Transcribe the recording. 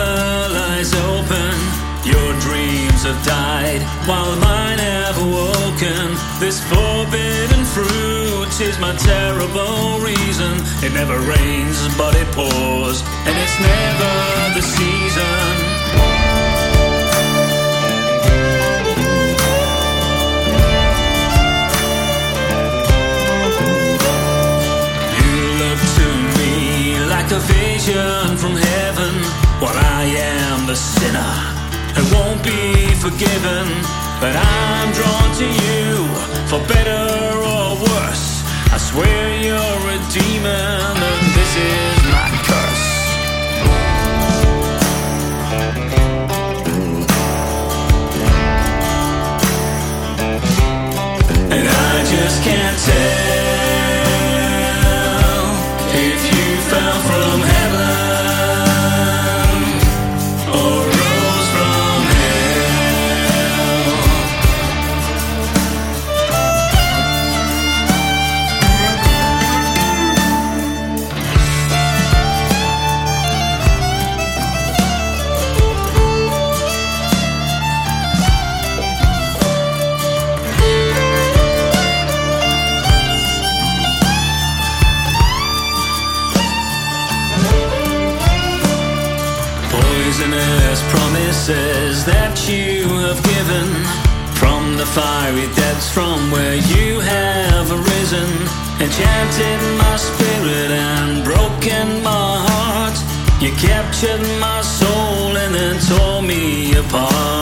Eyes lies open. Your dreams have died while mine have awoken. This forbidden fruit is my terrible reason. It never rains, but it pours, and it's never the season. a vision from heaven won't be forgiven. But I'm drawn to you for better or worse. I swear you're a demon, and this is my curse. And I just can't tell if you fell from heaven Poisonous promises that you have given from the fiery depths from where you have arisen, enchanted my spirit and broken my heart. You captured my soul and then tore me apart.